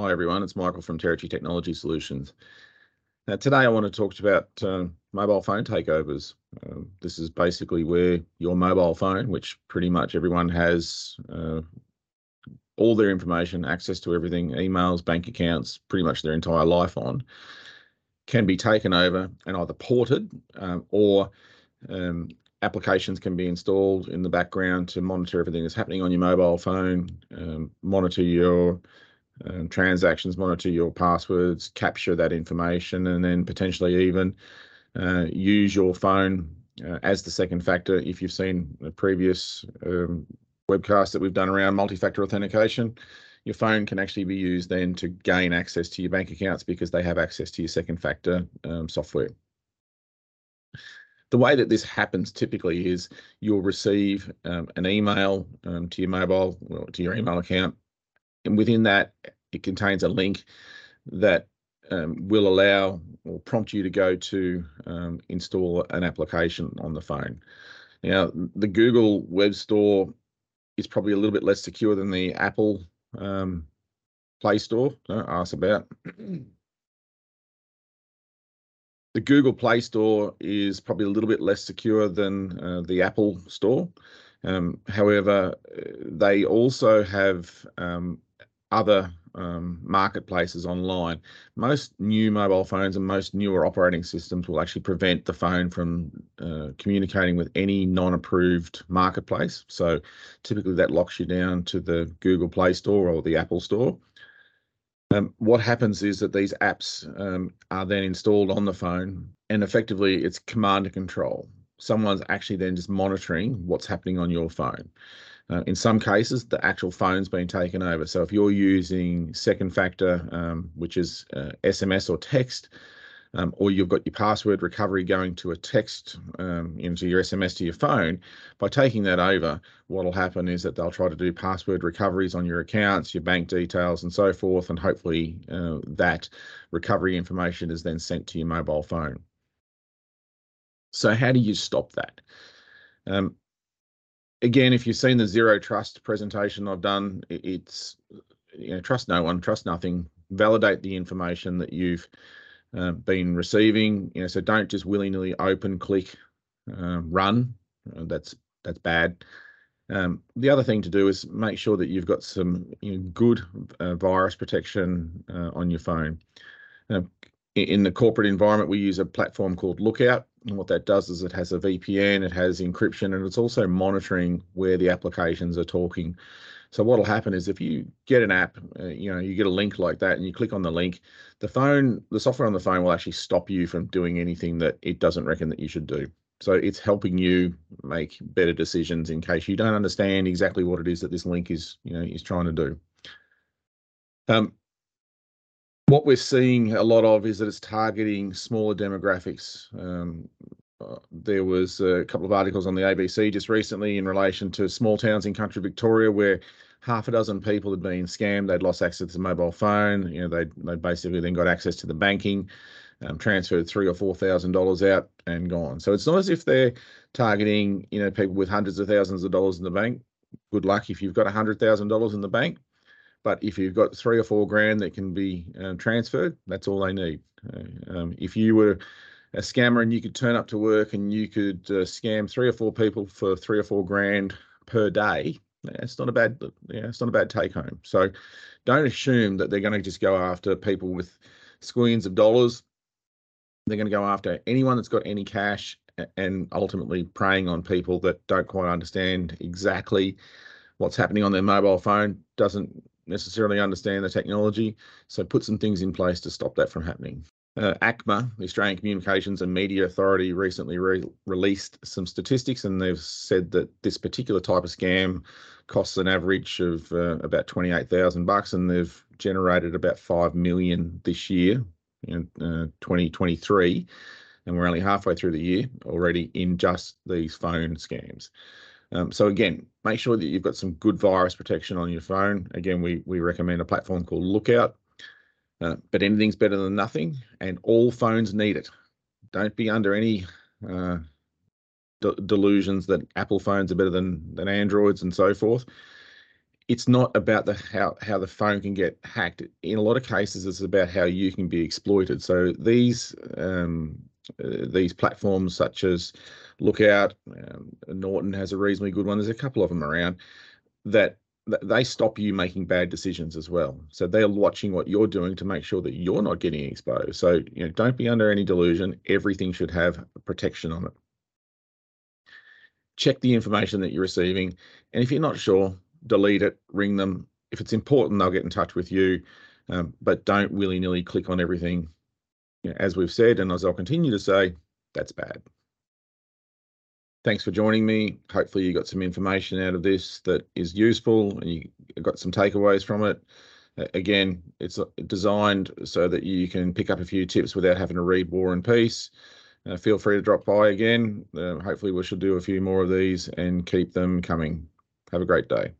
Hi everyone, it's Michael from Territory Technology Solutions. Now today I want to talk about uh, mobile phone takeovers. Um, this is basically where your mobile phone, which pretty much everyone has uh, all their information, access to everything, emails, bank accounts, pretty much their entire life on, can be taken over and either ported um, or um, applications can be installed in the background to monitor everything that's happening on your mobile phone, um, monitor your um, transactions, monitor your passwords, capture that information, and then potentially even uh, use your phone uh, as the second factor. If you've seen the previous um, webcast that we've done around multi-factor authentication, your phone can actually be used then to gain access to your bank accounts because they have access to your second factor um, software. The way that this happens typically is you'll receive um, an email um, to your mobile, to your email account and within that, it contains a link that um, will allow or prompt you to go to um, install an application on the phone. Now, the Google Web Store is probably a little bit less secure than the Apple um, Play Store. Don't ask about. the Google Play Store is probably a little bit less secure than uh, the Apple Store. Um, however, they also have um, other um, marketplaces online. Most new mobile phones and most newer operating systems will actually prevent the phone from uh, communicating with any non-approved marketplace. So typically that locks you down to the Google Play Store or the Apple Store. Um, what happens is that these apps um, are then installed on the phone and effectively it's command and control. Someone's actually then just monitoring what's happening on your phone. Uh, in some cases, the actual phone's been taken over. So if you're using second factor, um, which is uh, SMS or text, um, or you've got your password recovery going to a text um, into your SMS to your phone, by taking that over, what will happen is that they'll try to do password recoveries on your accounts, your bank details, and so forth, and hopefully uh, that recovery information is then sent to your mobile phone. So how do you stop that? Um, again, if you've seen the zero trust presentation I've done, it's you know trust no one, trust nothing. Validate the information that you've uh, been receiving. You know, so don't just willy nilly open, click, uh, run. That's that's bad. Um, the other thing to do is make sure that you've got some you know, good uh, virus protection uh, on your phone. In the corporate environment, we use a platform called Lookout. And what that does is it has a VPN, it has encryption, and it's also monitoring where the applications are talking. So what'll happen is if you get an app, uh, you know, you get a link like that, and you click on the link, the phone, the software on the phone will actually stop you from doing anything that it doesn't reckon that you should do. So it's helping you make better decisions in case you don't understand exactly what it is that this link is, you know, is trying to do. Um, what we're seeing a lot of is that it's targeting smaller demographics. Um, uh, there was a couple of articles on the ABC just recently in relation to small towns in country Victoria where half a dozen people had been scammed. They'd lost access to the mobile phone. You know, they they basically then got access to the banking, um, transferred three or four thousand dollars out and gone. So it's not as if they're targeting you know people with hundreds of thousands of dollars in the bank. Good luck if you've got a hundred thousand dollars in the bank. But if you've got three or four grand that can be um, transferred, that's all they need. Uh, um, if you were a scammer and you could turn up to work and you could uh, scam three or four people for three or four grand per day, it's not a bad yeah, it's not a bad take home. So don't assume that they're going to just go after people with squillions of dollars. They're going to go after anyone that's got any cash and ultimately preying on people that don't quite understand exactly what's happening on their mobile phone, doesn't necessarily understand the technology. So put some things in place to stop that from happening. Uh, ACMA, the Australian Communications and Media Authority, recently re released some statistics, and they've said that this particular type of scam costs an average of uh, about twenty-eight thousand bucks, and they've generated about five million this year in uh, 2023, and we're only halfway through the year already in just these phone scams. Um, so again, make sure that you've got some good virus protection on your phone. Again, we, we recommend a platform called Lookout, uh, but anything's better than nothing and all phones need it. Don't be under any uh, delusions that Apple phones are better than, than Androids and so forth. it's not about the how how the phone can get hacked. In a lot of cases, it's about how you can be exploited. So these um, these platforms such as Lookout, um, Norton has a reasonably good one. There's a couple of them around that they stop you making bad decisions as well. So they're watching what you're doing to make sure that you're not getting exposed. So you know, don't be under any delusion. Everything should have protection on it. Check the information that you're receiving, and if you're not sure, delete it. Ring them. If it's important, they'll get in touch with you. Um, but don't willy nilly click on everything. You know, as we've said, and as I'll continue to say, that's bad. Thanks for joining me. Hopefully, you got some information out of this that is useful and you got some takeaways from it. Again, it's uh, designed so that you can pick up a few tips without having to read War and Peace. Uh, feel free to drop by again. Uh, hopefully, we shall do a few more of these and keep them coming. Have a great day.